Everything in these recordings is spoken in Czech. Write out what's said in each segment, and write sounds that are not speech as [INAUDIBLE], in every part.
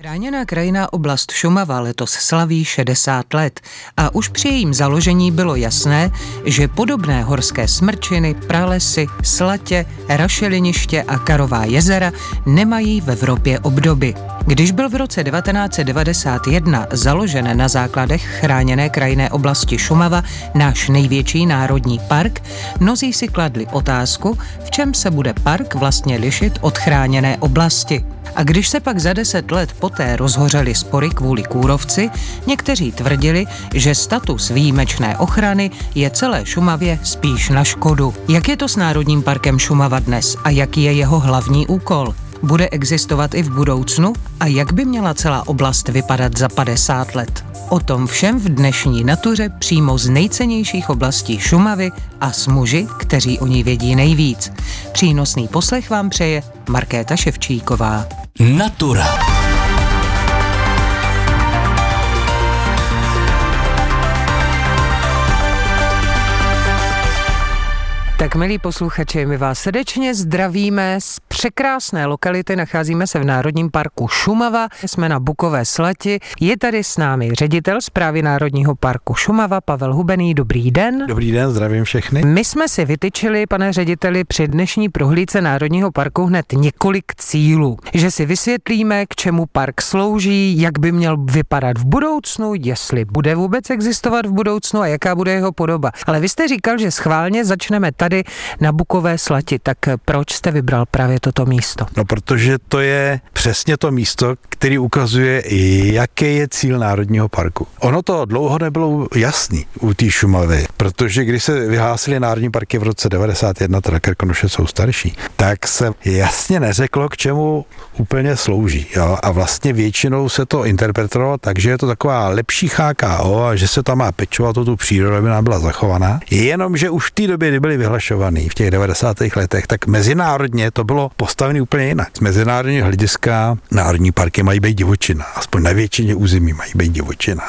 Chráněná krajina oblast Šumava letos slaví 60 let a už při jejím založení bylo jasné, že podobné horské smrčiny, pralesy, slatě, rašeliniště a karová jezera nemají v Evropě obdoby. Když byl v roce 1991 založen na základech chráněné krajinné oblasti Šumava náš největší národní park, mnozí si kladli otázku, v čem se bude park vlastně lišit od chráněné oblasti. A když se pak za deset let poté rozhořely spory kvůli kůrovci, někteří tvrdili, že status výjimečné ochrany je celé Šumavě spíš na škodu. Jak je to s Národním parkem Šumava dnes a jaký je jeho hlavní úkol? Bude existovat i v budoucnu? A jak by měla celá oblast vypadat za 50 let? O tom všem v dnešní natuře přímo z nejcennějších oblastí Šumavy a s muži, kteří o ní vědí nejvíc. Přínosný poslech vám přeje Markéta Ševčíková. Natura. Tak milí posluchači, my vás srdečně zdravíme z překrásné lokality. Nacházíme se v Národním parku Šumava. Jsme na Bukové slati. Je tady s námi ředitel zprávy Národního parku Šumava, Pavel Hubený. Dobrý den. Dobrý den, zdravím všechny. My jsme si vytyčili, pane řediteli, při dnešní prohlídce Národního parku hned několik cílů. Že si vysvětlíme, k čemu park slouží, jak by měl vypadat v budoucnu, jestli bude vůbec existovat v budoucnu a jaká bude jeho podoba. Ale vy jste říkal, že schválně začneme tady tady na Bukové slati. Tak proč jste vybral právě toto místo? No, protože to je přesně to místo, který ukazuje, jaký je cíl Národního parku. Ono to dlouho nebylo jasný u té Šumavy, protože když se vyhlásili Národní parky v roce 91, teda Krkonoše jsou starší, tak se jasně neřeklo, k čemu úplně slouží. Jo? A vlastně většinou se to interpretovalo tak, že je to taková lepší HKO a že se tam má pečovat o tu přírodu, aby nám byla zachovaná. Jenomže už v té době, kdy byly vyhlašovaný v těch 90. letech, tak mezinárodně to bylo postavené úplně jinak. Z mezinárodního hlediska národní parky mají být divočina, aspoň na většině území mají být divočina.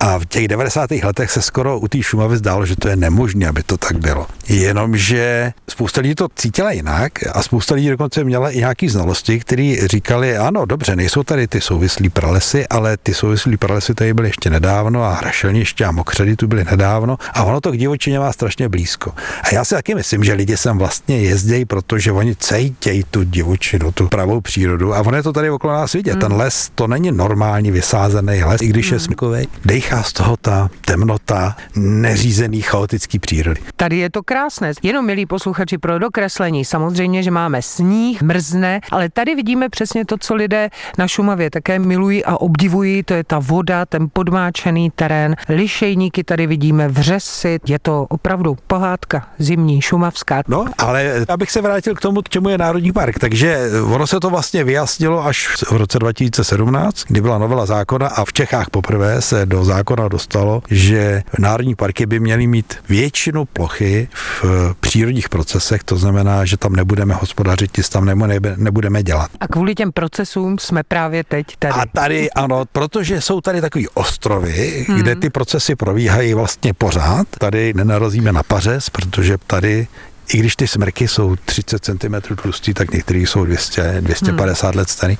A v těch 90. letech se skoro u té Šumavy zdálo, že to je nemožné, aby to tak bylo. Jenomže spousta lidí to cítila jinak a spousta lidí dokonce měla i nějaké znalosti, které říkali, ano, dobře, nejsou tady ty souvislí pralesy, ale ty souvislí pralesy tady byly ještě nedávno a hrašelniště a mokřady tu byly nedávno a ono to k divočině má strašně blízko. A já si taky myslím, že lidi sem vlastně jezdí, protože oni cejtějí tu divočinu, tu pravou přírodu a ono je to tady okolo nás vidět. Hmm. Ten les, to není normální vysázený les, i když hmm. je smykový. Dejchá z toho ta temnota neřízený chaotický přírody. Tady je to krásné. Jenom milí posluchači pro dokreslení. Samozřejmě, že máme sníh, mrzne, ale tady vidíme přesně to, co lidé na Šumavě také milují a obdivují. To je ta voda, ten podmáčený terén. Lišejníky tady vidíme, vřesy. Je to opravdu pohádka zimní, šumavská. No, ale abych se vrátil k tomu, k čemu je Národní park. Takže ono se to vlastně vyjasnilo až v roce 2017, kdy byla novela zákona a v Čechách poprvé se do zákona dostalo, že národní parky by měly mít většinu plochy v přírodních procesech, to znamená, že tam nebudeme hospodařit, tam nebudeme dělat. A kvůli těm procesům jsme právě teď tady. A tady, ano, protože jsou tady takový ostrovy, hmm. kde ty procesy probíhají vlastně pořád. Tady nenarazíme na pařez, protože tady i když ty smrky jsou 30 cm tlustý, tak některý jsou 200, 250 hmm. let starý.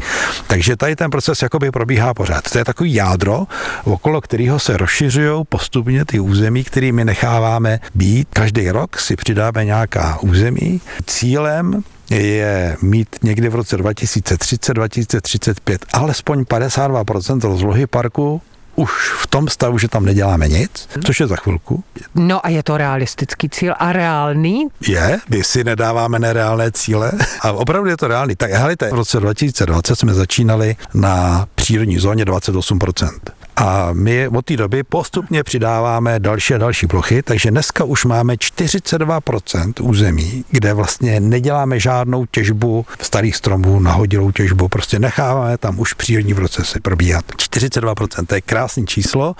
Takže tady ten proces jakoby probíhá pořád. To je takový jádro, okolo kterého se rozšiřují postupně ty území, které my necháváme být. Každý rok si přidáme nějaká území. Cílem je mít někdy v roce 2030-2035 alespoň 52% rozlohy parku už v tom stavu, že tam neděláme nic, což je za chvilku. No a je to realistický cíl a reálný? Je, my si nedáváme nereálné cíle [LAUGHS] a opravdu je to reálný. Tak hele, v roce 2020 jsme začínali na přírodní zóně 28%. A my od té doby postupně přidáváme další a další plochy, takže dneska už máme 42% území, kde vlastně neděláme žádnou těžbu starých stromů, nahodilou těžbu, prostě necháváme tam už přírodní procesy probíhat. 42% to je krásný číslo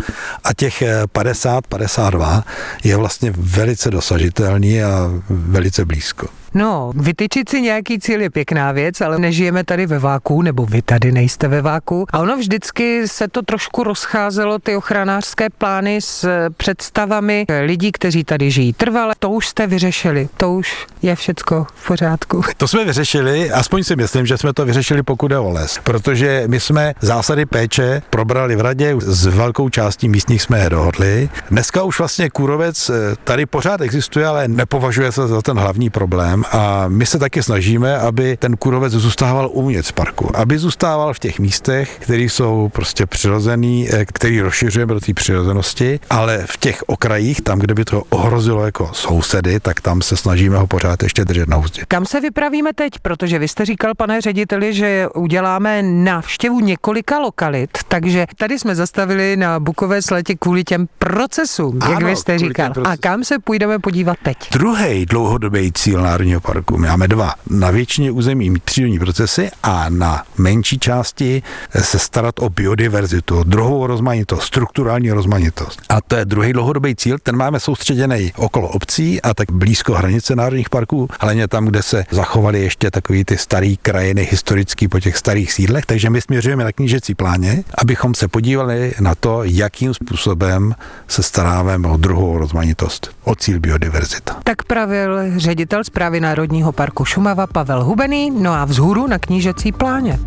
a těch 50-52 je vlastně velice dosažitelný a velice blízko. No, vytyčit si nějaký cíl je pěkná věc, ale nežijeme tady ve váku, nebo vy tady nejste ve váku. A ono vždycky se to trošku rozcházelo, ty ochranářské plány s představami lidí, kteří tady žijí trvale. To už jste vyřešili, to už je všecko v pořádku. To jsme vyřešili, aspoň si myslím, že jsme to vyřešili, pokud je o les, protože my jsme zásady péče probrali v radě, s velkou částí místních jsme je dohodli. Dneska už vlastně kůrovec eh, tady pořád existuje, ale nepovažuje se za ten hlavní problém a my se taky snažíme, aby ten kůrovec zůstával uvnitř parku, aby zůstával v těch místech, které jsou prostě přirozený, eh, který rozšiřujeme do té přirozenosti, ale v těch okrajích, tam, kde by to ohrozilo jako sousedy, tak tam se snažíme ho pořád ještě držet na úzdě. Kam se vypravíme teď? Protože vy jste říkal, pane řediteli, že uděláme návštěvu několika lokalit, takže tady jsme zastavili na Bukové sletě kvůli těm procesům, jak ano, vy jste říkal. A kam se půjdeme podívat teď? Druhý dlouhodobý cíl Národního parku. My máme dva. Na většině území přírodní procesy a na menší části se starat o biodiverzitu, o druhou rozmanitost, strukturální rozmanitost. A to je druhý dlouhodobý cíl, ten máme soustředěný okolo obcí a tak blízko hranice národních parků, hlavně tam, kde se zachovaly ještě takový ty staré krajiny historický po těch starých sídlech, takže my směřujeme na knížecí pláně, abychom se podívali na to, jakým způsobem se staráme o druhou rozmanitost, o cíl biodiverzita. Tak pravil ředitel zprávy Národního parku Šumava Pavel Hubený, no a vzhůru na knížecí pláně.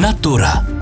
Natura.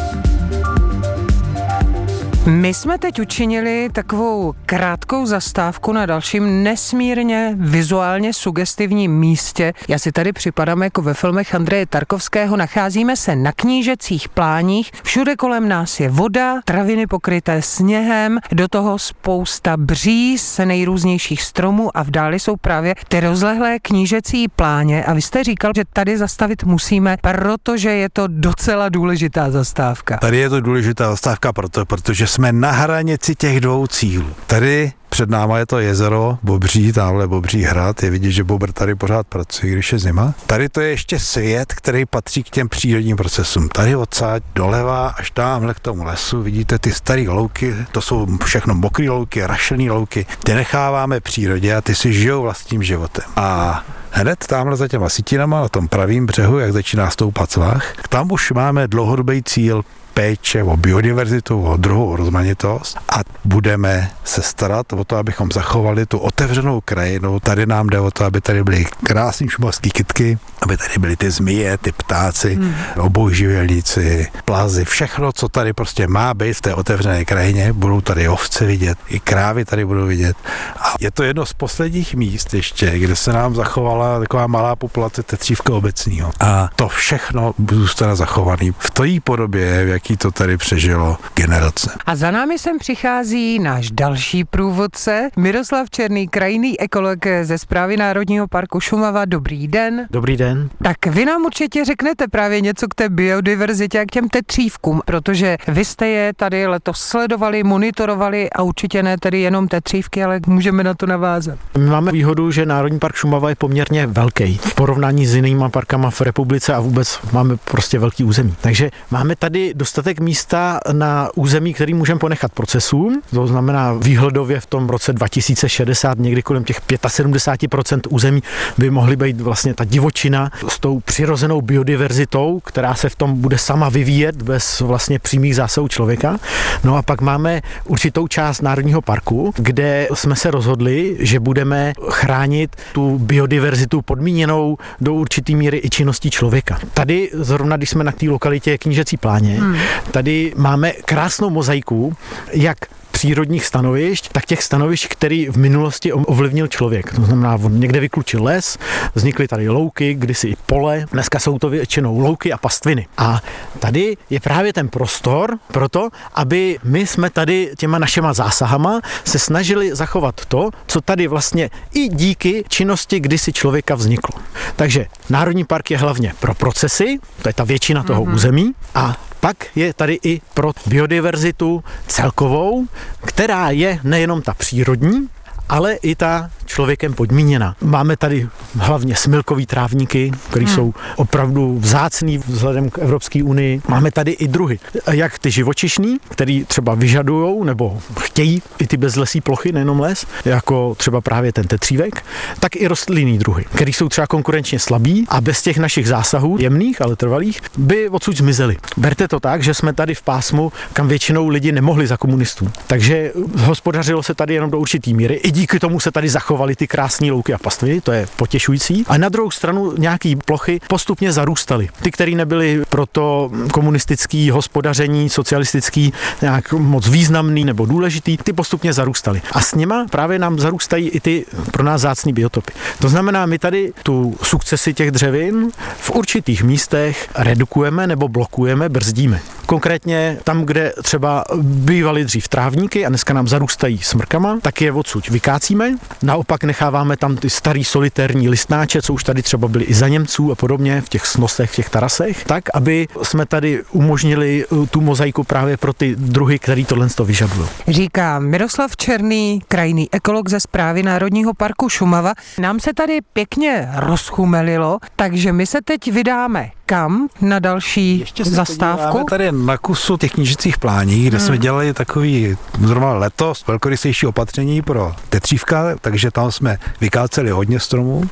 My jsme teď učinili takovou krátkou zastávku na dalším nesmírně vizuálně sugestivním místě. Já si tady připadám jako ve filmech Andreje Tarkovského. Nacházíme se na knížecích pláních. Všude kolem nás je voda, traviny pokryté sněhem, do toho spousta bříz, nejrůznějších stromů a v dáli jsou právě ty rozlehlé knížecí pláně. A vy jste říkal, že tady zastavit musíme, protože je to docela důležitá zastávka. Tady je to důležitá zastávka proto, protože jsme na hranici těch dvou cílů. Tady před náma je to jezero Bobří, tamhle Bobří hrad, je vidět, že Bobr tady pořád pracuje, když je zima. Tady to je ještě svět, který patří k těm přírodním procesům. Tady odsaď doleva až tamhle k tomu lesu vidíte ty staré louky, to jsou všechno mokré louky, rašelné louky. Ty necháváme přírodě a ty si žijou vlastním životem. A hned tamhle za těma sitinama na tom pravým břehu, jak začíná stoupat svah, tam už máme dlouhodobý cíl péče o biodiverzitu, o druhou rozmanitost a budeme se starat o to, abychom zachovali tu otevřenou krajinu. Tady nám jde o to, aby tady byly krásné šumavské kytky, aby tady byly ty zmije, ty ptáci, hmm. obojživelníci, plazy, všechno, co tady prostě má být v té otevřené krajině. Budou tady ovce vidět, i krávy tady budou vidět. A je to jedno z posledních míst ještě, kde se nám zachovala taková malá populace tetřívka obecního. A to všechno zůstane zachovaný v té podobě, v jak jaký to tady přežilo generace. A za námi sem přichází náš další průvodce, Miroslav Černý, krajinný ekolog ze zprávy Národního parku Šumava. Dobrý den. Dobrý den. Tak vy nám určitě řeknete právě něco k té biodiverzitě a k těm tetřívkům, protože vy jste je tady letos sledovali, monitorovali a určitě ne tedy jenom tetřívky, ale můžeme na to navázat. My máme výhodu, že Národní park Šumava je poměrně velký v porovnání s jinými parkama v republice a vůbec máme prostě velký území. Takže máme tady dost dostatek místa na území, který můžeme ponechat procesům. To znamená výhledově v tom roce 2060 někdy kolem těch 75% území by mohly být vlastně ta divočina s tou přirozenou biodiverzitou, která se v tom bude sama vyvíjet bez vlastně přímých zásahů člověka. No a pak máme určitou část Národního parku, kde jsme se rozhodli, že budeme chránit tu biodiverzitu podmíněnou do určitý míry i činností člověka. Tady zrovna, když jsme na té lokalitě Knížecí pláně, hmm. Tady máme krásnou mozaiku, jak přírodních stanovišť, tak těch stanovišť, který v minulosti ovlivnil člověk. To znamená, on někde vyklučil les, vznikly tady louky, kdysi i pole, dneska jsou to většinou louky a pastviny. A tady je právě ten prostor pro to, aby my jsme tady těma našima zásahama se snažili zachovat to, co tady vlastně i díky činnosti kdysi člověka vzniklo. Takže Národní park je hlavně pro procesy, to je ta většina toho mm-hmm. území, a pak je tady i pro biodiverzitu celkovou, která je nejenom ta přírodní, ale i ta člověkem podmíněna. Máme tady hlavně smilkový trávníky, které hmm. jsou opravdu vzácný vzhledem k Evropské unii. Máme tady i druhy, jak ty živočišní, který třeba vyžadují nebo chtějí i ty bezlesí plochy, nejenom les, jako třeba právě ten tetřívek, tak i rostlinný druhy, které jsou třeba konkurenčně slabí a bez těch našich zásahů, jemných, ale trvalých, by odsud zmizely. Berte to tak, že jsme tady v pásmu, kam většinou lidi nemohli za komunistů. Takže hospodařilo se tady jenom do určitý míry. I díky tomu se tady zachovaly ty krásné louky a pastvy, to je potěšující. A na druhou stranu nějaký plochy postupně zarůstaly. Ty, které nebyly proto komunistický hospodaření, socialistický nějak moc významný nebo důležitý, ty postupně zarůstaly. A s nima právě nám zarůstají i ty pro nás zácný biotopy. To znamená, my tady tu sukcesi těch dřevin v určitých místech redukujeme nebo blokujeme, brzdíme. Konkrétně tam, kde třeba bývaly dřív trávníky a dneska nám zarůstají smrkama, tak je odsud vykácíme. Naopak necháváme tam ty starý solitérní listnáče, co už tady třeba byly i za Němců a podobně v těch snosech, v těch tarasech, tak, aby jsme tady umožnili uh, tu mozaiku právě pro ty druhy, který tohle to vyžadují. Říká Miroslav Černý, krajný ekolog ze zprávy Národního parku Šumava. Nám se tady pěkně rozchumelilo, takže my se teď vydáme kam na další Ještě zastávku? tady na kusu těch knižicích plání, kde hmm. jsme dělali takový zrovna letos velkorysejší opatření pro tetřívka, takže tam jsme vykáceli hodně stromů,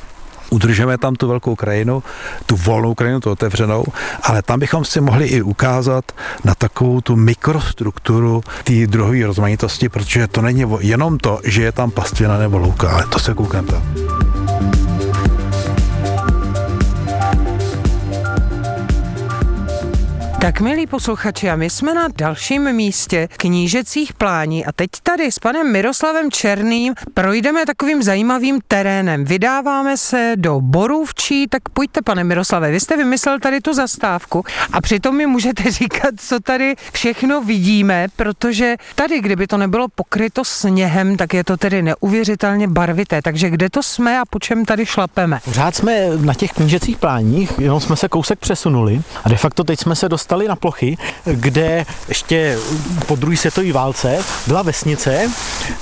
udržeme tam tu velkou krajinu, tu volnou krajinu, tu otevřenou, ale tam bychom si mohli i ukázat na takovou tu mikrostrukturu té druhové rozmanitosti, protože to není jenom to, že je tam pastvina nebo louka, ale to se koukneme tam. Tak milí posluchači, a my jsme na dalším místě knížecích plání a teď tady s panem Miroslavem Černým projdeme takovým zajímavým terénem. Vydáváme se do Borůvčí, tak pojďte pane Miroslave, vy jste vymyslel tady tu zastávku a přitom mi můžete [LAUGHS] říkat, co tady všechno vidíme, protože tady, kdyby to nebylo pokryto sněhem, tak je to tedy neuvěřitelně barvité. Takže kde to jsme a po čem tady šlapeme? Pořád jsme na těch knížecích pláních, jenom jsme se kousek přesunuli a de facto teď jsme se dostali dostali na plochy, kde ještě po druhé světové válce byla vesnice,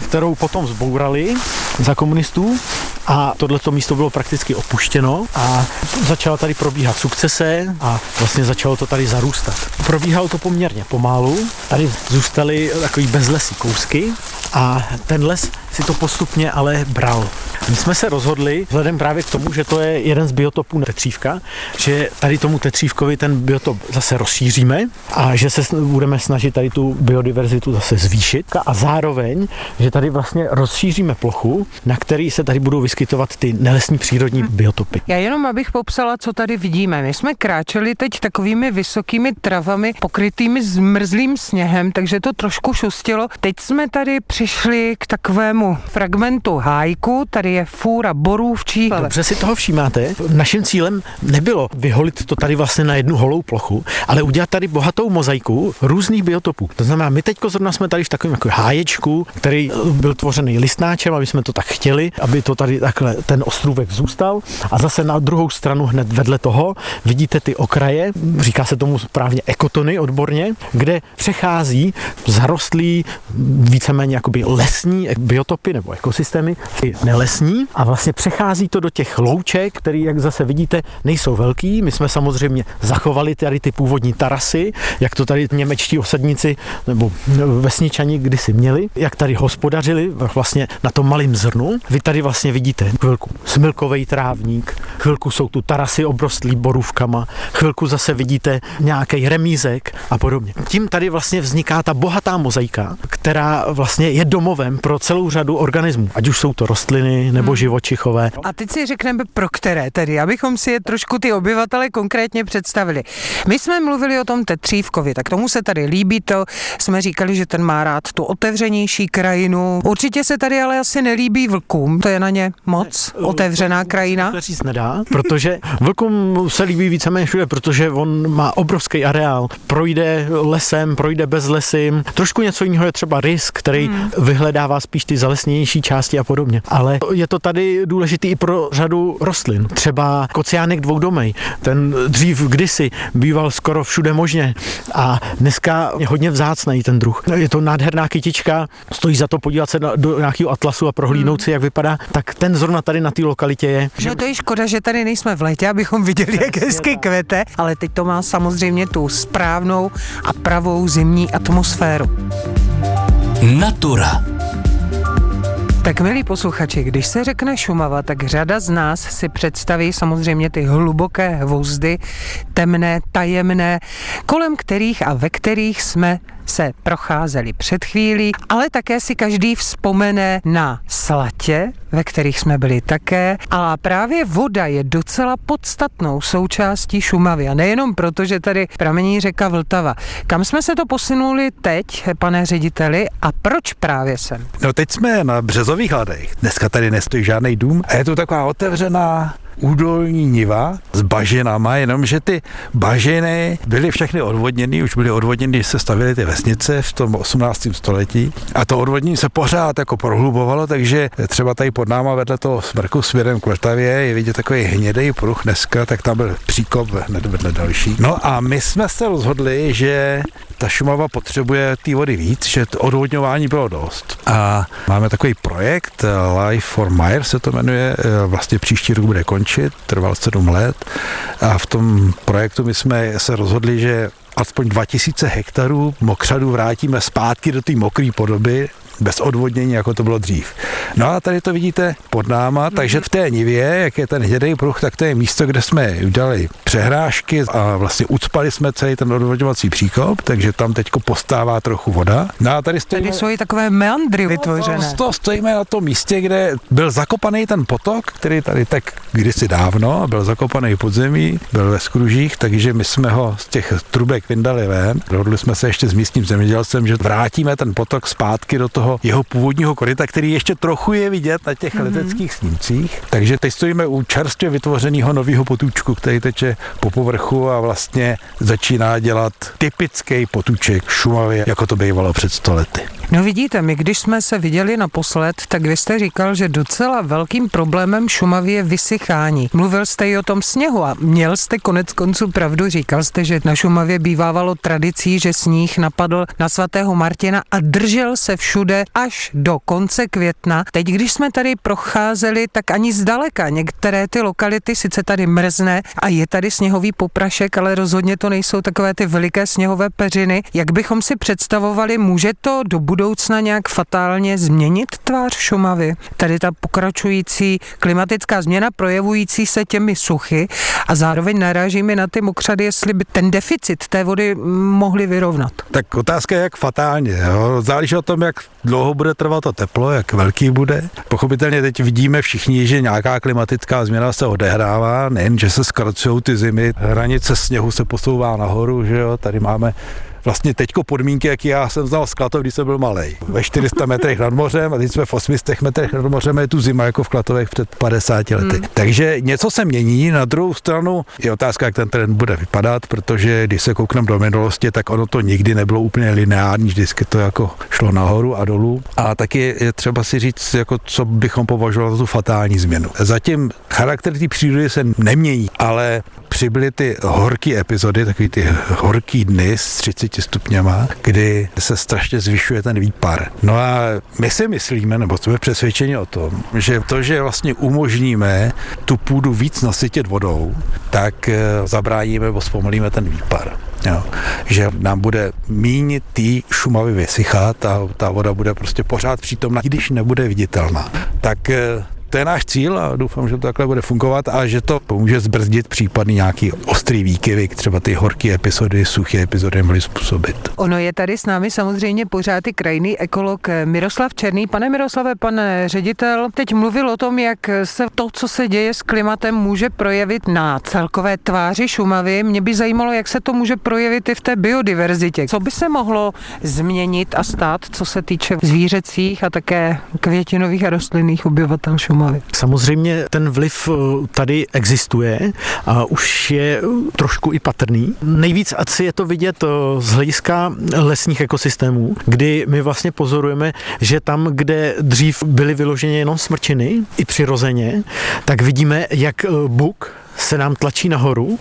kterou potom zbourali za komunistů a tohleto místo bylo prakticky opuštěno a začala tady probíhat sukcese a vlastně začalo to tady zarůstat. Probíhalo to poměrně pomalu, tady zůstaly takový bezlesí kousky a ten les si to postupně ale bral. My jsme se rozhodli, vzhledem právě k tomu, že to je jeden z biotopů tetřívka, že tady tomu tetřívkovi ten biotop zase rozšíříme a že se budeme snažit tady tu biodiverzitu zase zvýšit a zároveň, že tady vlastně rozšíříme plochu, na který se tady budou vyskytovat ty nelesní přírodní biotopy. Já jenom abych popsala, co tady vidíme. My jsme kráčeli teď takovými vysokými travami pokrytými zmrzlým sněhem, takže to trošku šustilo. Teď jsme tady přišli k takovému fragmentu hájku, tady je fůra borůvčí. Dobře si toho všímáte. Naším cílem nebylo vyholit to tady vlastně na jednu holou plochu, ale udělat tady bohatou mozaiku různých biotopů. To znamená, my teď zrovna jsme tady v takovém jako háječku, který byl tvořený listnáčem, aby jsme to tak chtěli, aby to tady takhle ten ostrůvek zůstal. A zase na druhou stranu hned vedle toho vidíte ty okraje, říká se tomu správně ekotony odborně, kde přechází zarostlý víceméně jakoby lesní biotopy nebo ekosystémy, ty nelesní a vlastně přechází to do těch louček, které, jak zase vidíte, nejsou velký. My jsme samozřejmě zachovali tady ty původní tarasy, jak to tady němečtí osadníci nebo vesničani kdysi měli, jak tady hospodařili vlastně na tom malém zrnu. Vy tady vlastně vidíte chvilku smilkový trávník, chvilku jsou tu tarasy obrostlý borůvkama, chvilku zase vidíte nějaký remízek a podobně. Tím tady vlastně vzniká ta bohatá mozaika, která vlastně je domovem pro celou řadu organismů, ať už jsou to rostliny nebo hmm. živočichové. A teď si řekneme pro které tedy, abychom si je trošku ty obyvatele konkrétně představili. My jsme mluvili o tom Tetřívkovi, tak tomu se tady líbí to. Jsme říkali, že ten má rád tu otevřenější krajinu. Určitě se tady ale asi nelíbí vlkům, to je na ně moc ne, otevřená krajina. To říct nedá, protože vlkům se líbí víceméně všude, protože on má obrovský areál. Projde lesem, projde bez lesy. Trošku něco jiného je třeba rys, který hmm. vyhledává spíš ty zelené zalesněnější části a podobně. Ale je to tady důležitý i pro řadu rostlin. Třeba kociánek dvoudomej, ten dřív kdysi býval skoro všude možně a dneska je hodně vzácný ten druh. Je to nádherná kytička, stojí za to podívat se do nějakého atlasu a prohlídnout hmm. si, jak vypadá. Tak ten zrovna tady na té lokalitě je. No to je škoda, že tady nejsme v létě, abychom viděli, jak hezky kvete, ale teď to má samozřejmě tu správnou a pravou zimní atmosféru. Natura. Tak milí posluchači, když se řekne Šumava, tak řada z nás si představí samozřejmě ty hluboké hvozdy, temné, tajemné, kolem kterých a ve kterých jsme se procházeli před chvílí, ale také si každý vzpomene na slatě, ve kterých jsme byli také. A právě voda je docela podstatnou součástí Šumavy. A nejenom proto, že tady pramení řeka Vltava. Kam jsme se to posunuli teď, pane řediteli, a proč právě sem? No teď jsme na Březových hladech. Dneska tady nestojí žádný dům a je tu taková otevřená údolní niva s bažinama, jenomže ty bažiny byly všechny odvodněny, už byly odvodněny, když se stavily ty vesnice v tom 18. století a to odvodnění se pořád jako prohlubovalo, takže třeba tady pod náma vedle toho smrku směrem k Vltavě je vidět takový hnědý pruh dneska, tak tam byl příkop hned vedle další. No a my jsme se rozhodli, že ta Šumava potřebuje té vody víc, že to odvodňování bylo dost. A máme takový projekt, Life for Meyer se to jmenuje, vlastně příští rok bude končit, trval sedm let. A v tom projektu my jsme se rozhodli, že aspoň 2000 hektarů mokřadů vrátíme zpátky do té mokré podoby, bez odvodnění, jako to bylo dřív. No a tady to vidíte pod náma, takže v té nivě, jak je ten hnědý pruh, tak to je místo, kde jsme udělali přehrášky a vlastně ucpali jsme celý ten odvodňovací příkop, takže tam teďko postává trochu voda. No a tady, stojíme, tady jsou i takové meandry vytvořené. No, to stojíme na tom místě, kde byl zakopaný ten potok, který tady tak kdysi dávno byl zakopaný pod zemí, byl ve skružích, takže my jsme ho z těch trubek vyndali ven. Dohodli jsme se ještě s místním zemědělcem, že vrátíme ten potok zpátky do toho jeho původního koryta, který ještě trochu je vidět na těch mm-hmm. leteckých snímcích. Takže teď stojíme u čerstvě vytvořeného nového potůčku, který teče po povrchu a vlastně začíná dělat typický potůček Šumavě, jako to bývalo před stolety. No vidíte, my když jsme se viděli naposled, tak vy jste říkal, že docela velkým problémem Šumavy je vysychání. Mluvil jste i o tom sněhu a měl jste konec konců pravdu. Říkal jste, že na Šumavě bývávalo tradicí, že sníh napadl na svatého Martina a držel se všude až do konce května. Teď, když jsme tady procházeli, tak ani zdaleka. Některé ty lokality sice tady mrzne a je tady sněhový poprašek, ale rozhodně to nejsou takové ty veliké sněhové peřiny. Jak bychom si představovali, může to do budoucna nějak fatálně změnit tvář Šumavy? Tady ta pokračující klimatická změna projevující se těmi suchy a zároveň narážíme na ty mokřady, jestli by ten deficit té vody mohli vyrovnat. Tak otázka je, jak fatálně. Jo? Záleží o tom, jak dlouho bude trvat to teplo, jak velký bude. Pochopitelně teď vidíme všichni, že nějaká klimatická změna se odehrává, nejen, že se zkracují ty zimy, hranice sněhu se posouvá nahoru, že jo, tady máme vlastně teďko podmínky, jaký já jsem znal z Klatov, když jsem byl malý. Ve 400 metrech nad mořem a teď jsme v 800 metrech nad mořem, je tu zima jako v Klatovech před 50 lety. Hmm. Takže něco se mění, na druhou stranu je otázka, jak ten trend bude vypadat, protože když se koukneme do minulosti, tak ono to nikdy nebylo úplně lineární, vždycky to jako šlo nahoru a dolů. A taky je třeba si říct, jako co bychom považovali za tu fatální změnu. Zatím charakter té přírody se nemění, ale přibyly ty horké epizody, takový ty horký dny s 30 stupněma, kdy se strašně zvyšuje ten výpar. No a my si myslíme, nebo jsme přesvědčeni o tom, že to, že vlastně umožníme tu půdu víc nasytit vodou, tak eh, zabráníme nebo zpomalíme ten výpar. Jo. Že nám bude míň tý šumavy vysychat a ta voda bude prostě pořád přítomná, i když nebude viditelná. Tak eh, to je náš cíl a doufám, že to takhle bude fungovat a že to pomůže zbrzdit případný nějaký ostrý výkyvy, třeba ty horké epizody, suché epizody mohly způsobit. Ono je tady s námi samozřejmě pořád i krajný ekolog Miroslav Černý. Pane Miroslave, pan ředitel, teď mluvil o tom, jak se to, co se děje s klimatem, může projevit na celkové tváři Šumavy. Mě by zajímalo, jak se to může projevit i v té biodiverzitě. Co by se mohlo změnit a stát, co se týče zvířecích a také květinových a rostlinných obyvatel Šumavy? Šumavy. Samozřejmě ten vliv eh, tady existuje a už je eh, trošku i patrný. Nejvíc asi je to vidět eh, z hlediska lesních ekosystémů, kdy my vlastně pozorujeme, že tam, kde dřív byly vyloženě jenom smrčiny, i přirozeně, tak vidíme, jak buk se nám tlačí nahoru,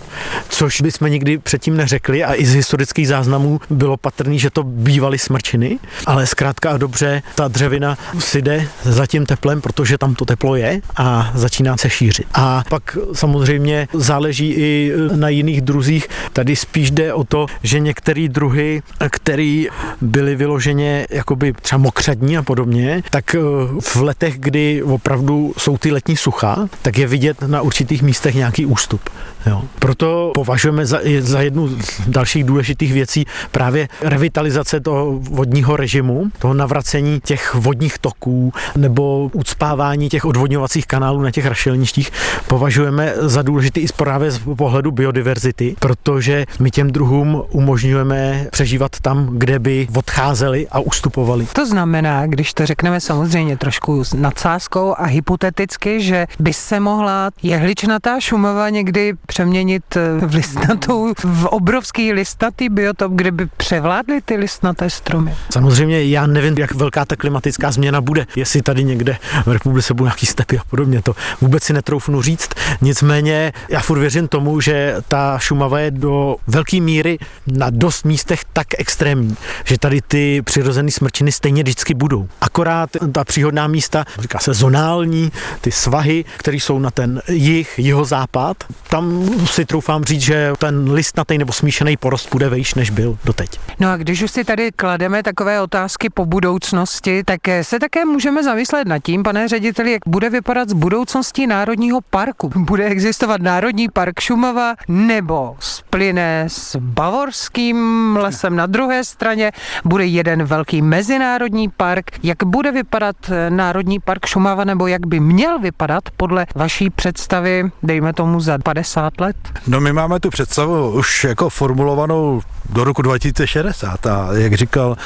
což bychom nikdy předtím neřekli a i z historických záznamů bylo patrný, že to bývaly smrčiny, ale zkrátka a dobře ta dřevina si jde za tím teplem, protože tam to teplo je a začíná se šířit. A pak samozřejmě záleží i na jiných druzích. Tady spíš jde o to, že některé druhy, které byly vyloženě jakoby třeba mokřadní a podobně, tak eh, v letech, kdy opravdu jsou ty letní sucha, tak je vidět na určitých místech nějaký ústup. Jo. Proto považujeme za, za jednu z dalších důležitých věcí právě revitalizace toho vodního režimu, toho navracení těch vodních toků nebo ucpávání těch odvodňovacích kanálů na těch rašelništích považujeme za důležitý i právě z pohledu biodiverzity, protože my těm druhům umožňujeme přežívat tam, kde by odcházeli a ustupovali. To znamená, když to řekneme samozřejmě trošku s nadsázkou a hypoteticky, že by se mohla jehličnatá Šumava někdy přeměnit eh, v listnatou, v obrovský listatý biotop, kde by převládly ty listnaté stromy? Samozřejmě já nevím, jak velká ta klimatická změna bude, jestli tady někde v republice budou nějaký stepy a podobně, to vůbec si netroufnu říct. Nicméně já furt věřím tomu, že ta Šumava je do velké míry na dost místech tak extrémní, že tady ty přirozené smrčiny stejně vždycky budou. Akorát ta příhodná místa, říká se zonální, ty svahy, které jsou na ten jih, jihozápad, tam si troufám říct, že ten listnatý nebo smíšený porost bude vejš, než byl doteď. No a když už si tady klademe takové otázky po budoucnosti, tak se také můžeme zamyslet nad tím, pane řediteli, jak bude vypadat z budoucnosti Národního parku. [LAUGHS] Bude existovat Národní park Šumava nebo splyne s Bavorským lesem na druhé straně, bude jeden velký mezinárodní park. Jak bude vypadat Národní park Šumava nebo jak by měl vypadat podle vaší představy, dejme tomu za 50 let? No my máme tu představu už jako formulovanou do roku 2060 a jak říkal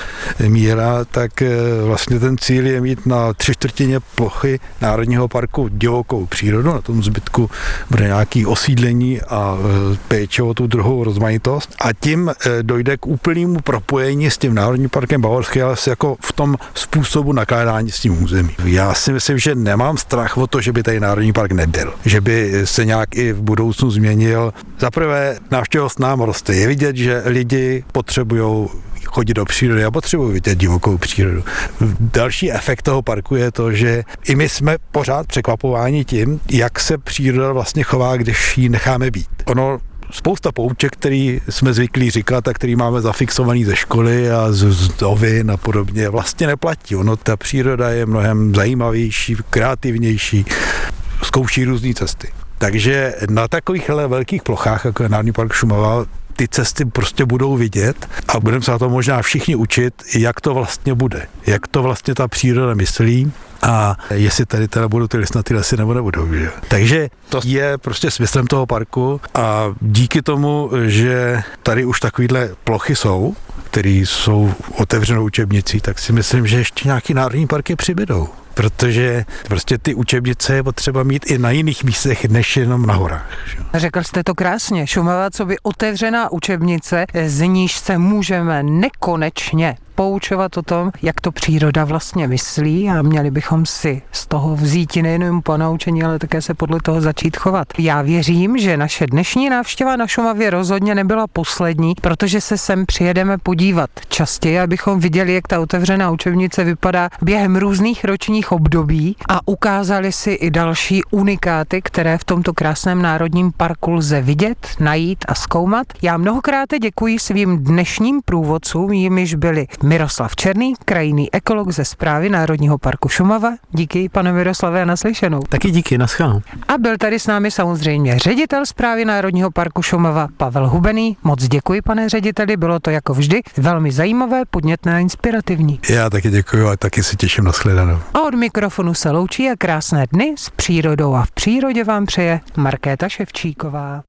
Míra, tak eh, vlastně ten cíl je mít na tři čtvrtině plochy Národního parku divokou přírodu, na tom zbytku bude nějaký osídlení a eh, péče o tu druhou rozmanitost a tím eh, dojde k úplnému propojení s tím Národním parkem Bavorský les jako v tom způsobu nakládání s tím územím. Já si myslím, že nemám strach o to, že by tady Národní park nebyl, že by se nějak i v budoucnu změnil. Za prvé, návštěvost nám roste. Je vidět, že lidi potřebují chodit do přírody a potřebují vidět divokou přírodu. Další efekt toho parku je to, že i my jsme pořád překvapováni tím, jak se příroda vlastně chová, když ji necháme být. Ono spousta pouček, který jsme zvyklí říkat a který máme zafixovaný ze školy a z, z ovin a podobně, vlastně neplatí. Ono, ta příroda je mnohem zajímavější, kreativnější, zkouší různé cesty. Takže na takových velkých plochách, jako je Národní park Šumava, ty cesty prostě budou vidět a budeme se na to možná všichni učit, jak to vlastně bude, jak to vlastně ta příroda myslí a jestli tady teda budou ty listnaté lesy nebo nebudou. Že? Takže to je prostě smyslem toho parku a díky tomu, že tady už takovýhle plochy jsou, které jsou otevřenou učebnicí, tak si myslím, že ještě nějaký národní parky přibydou protože prostě ty učebnice je potřeba mít i na jiných místech, než jenom na horách. Řekl jste to krásně. Šumava, co by otevřená učebnice, z níž se můžeme nekonečně poučovat o tom, jak to příroda vlastně myslí a měli bychom si z toho vzít nejenom po naučení, ale také se podle toho začít chovat. Já věřím, že naše dnešní návštěva na Šumavě rozhodně nebyla poslední, protože se sem přijedeme podívat častěji, abychom viděli, jak ta otevřená učebnice vypadá během různých ročních období a ukázali si i další unikáty, které v tomto krásném národním parku lze vidět, najít a zkoumat. Já mnohokrát děkuji svým dnešním průvodcům, jimiž byli Miroslav Černý, krajinný ekolog ze zprávy Národního parku Šumava. Díky, pane Miroslave, a naslyšenou. Taky díky, naschledanou. A byl tady s námi samozřejmě ředitel zprávy Národního parku Šumava Pavel Hubený. Moc děkuji, pane řediteli, bylo to jako vždy velmi zajímavé, podnětné a inspirativní. Já taky děkuji a taky se těším na shledanou. A od mikrofonu se loučí a krásné dny s přírodou a v přírodě vám přeje Markéta Ševčíková.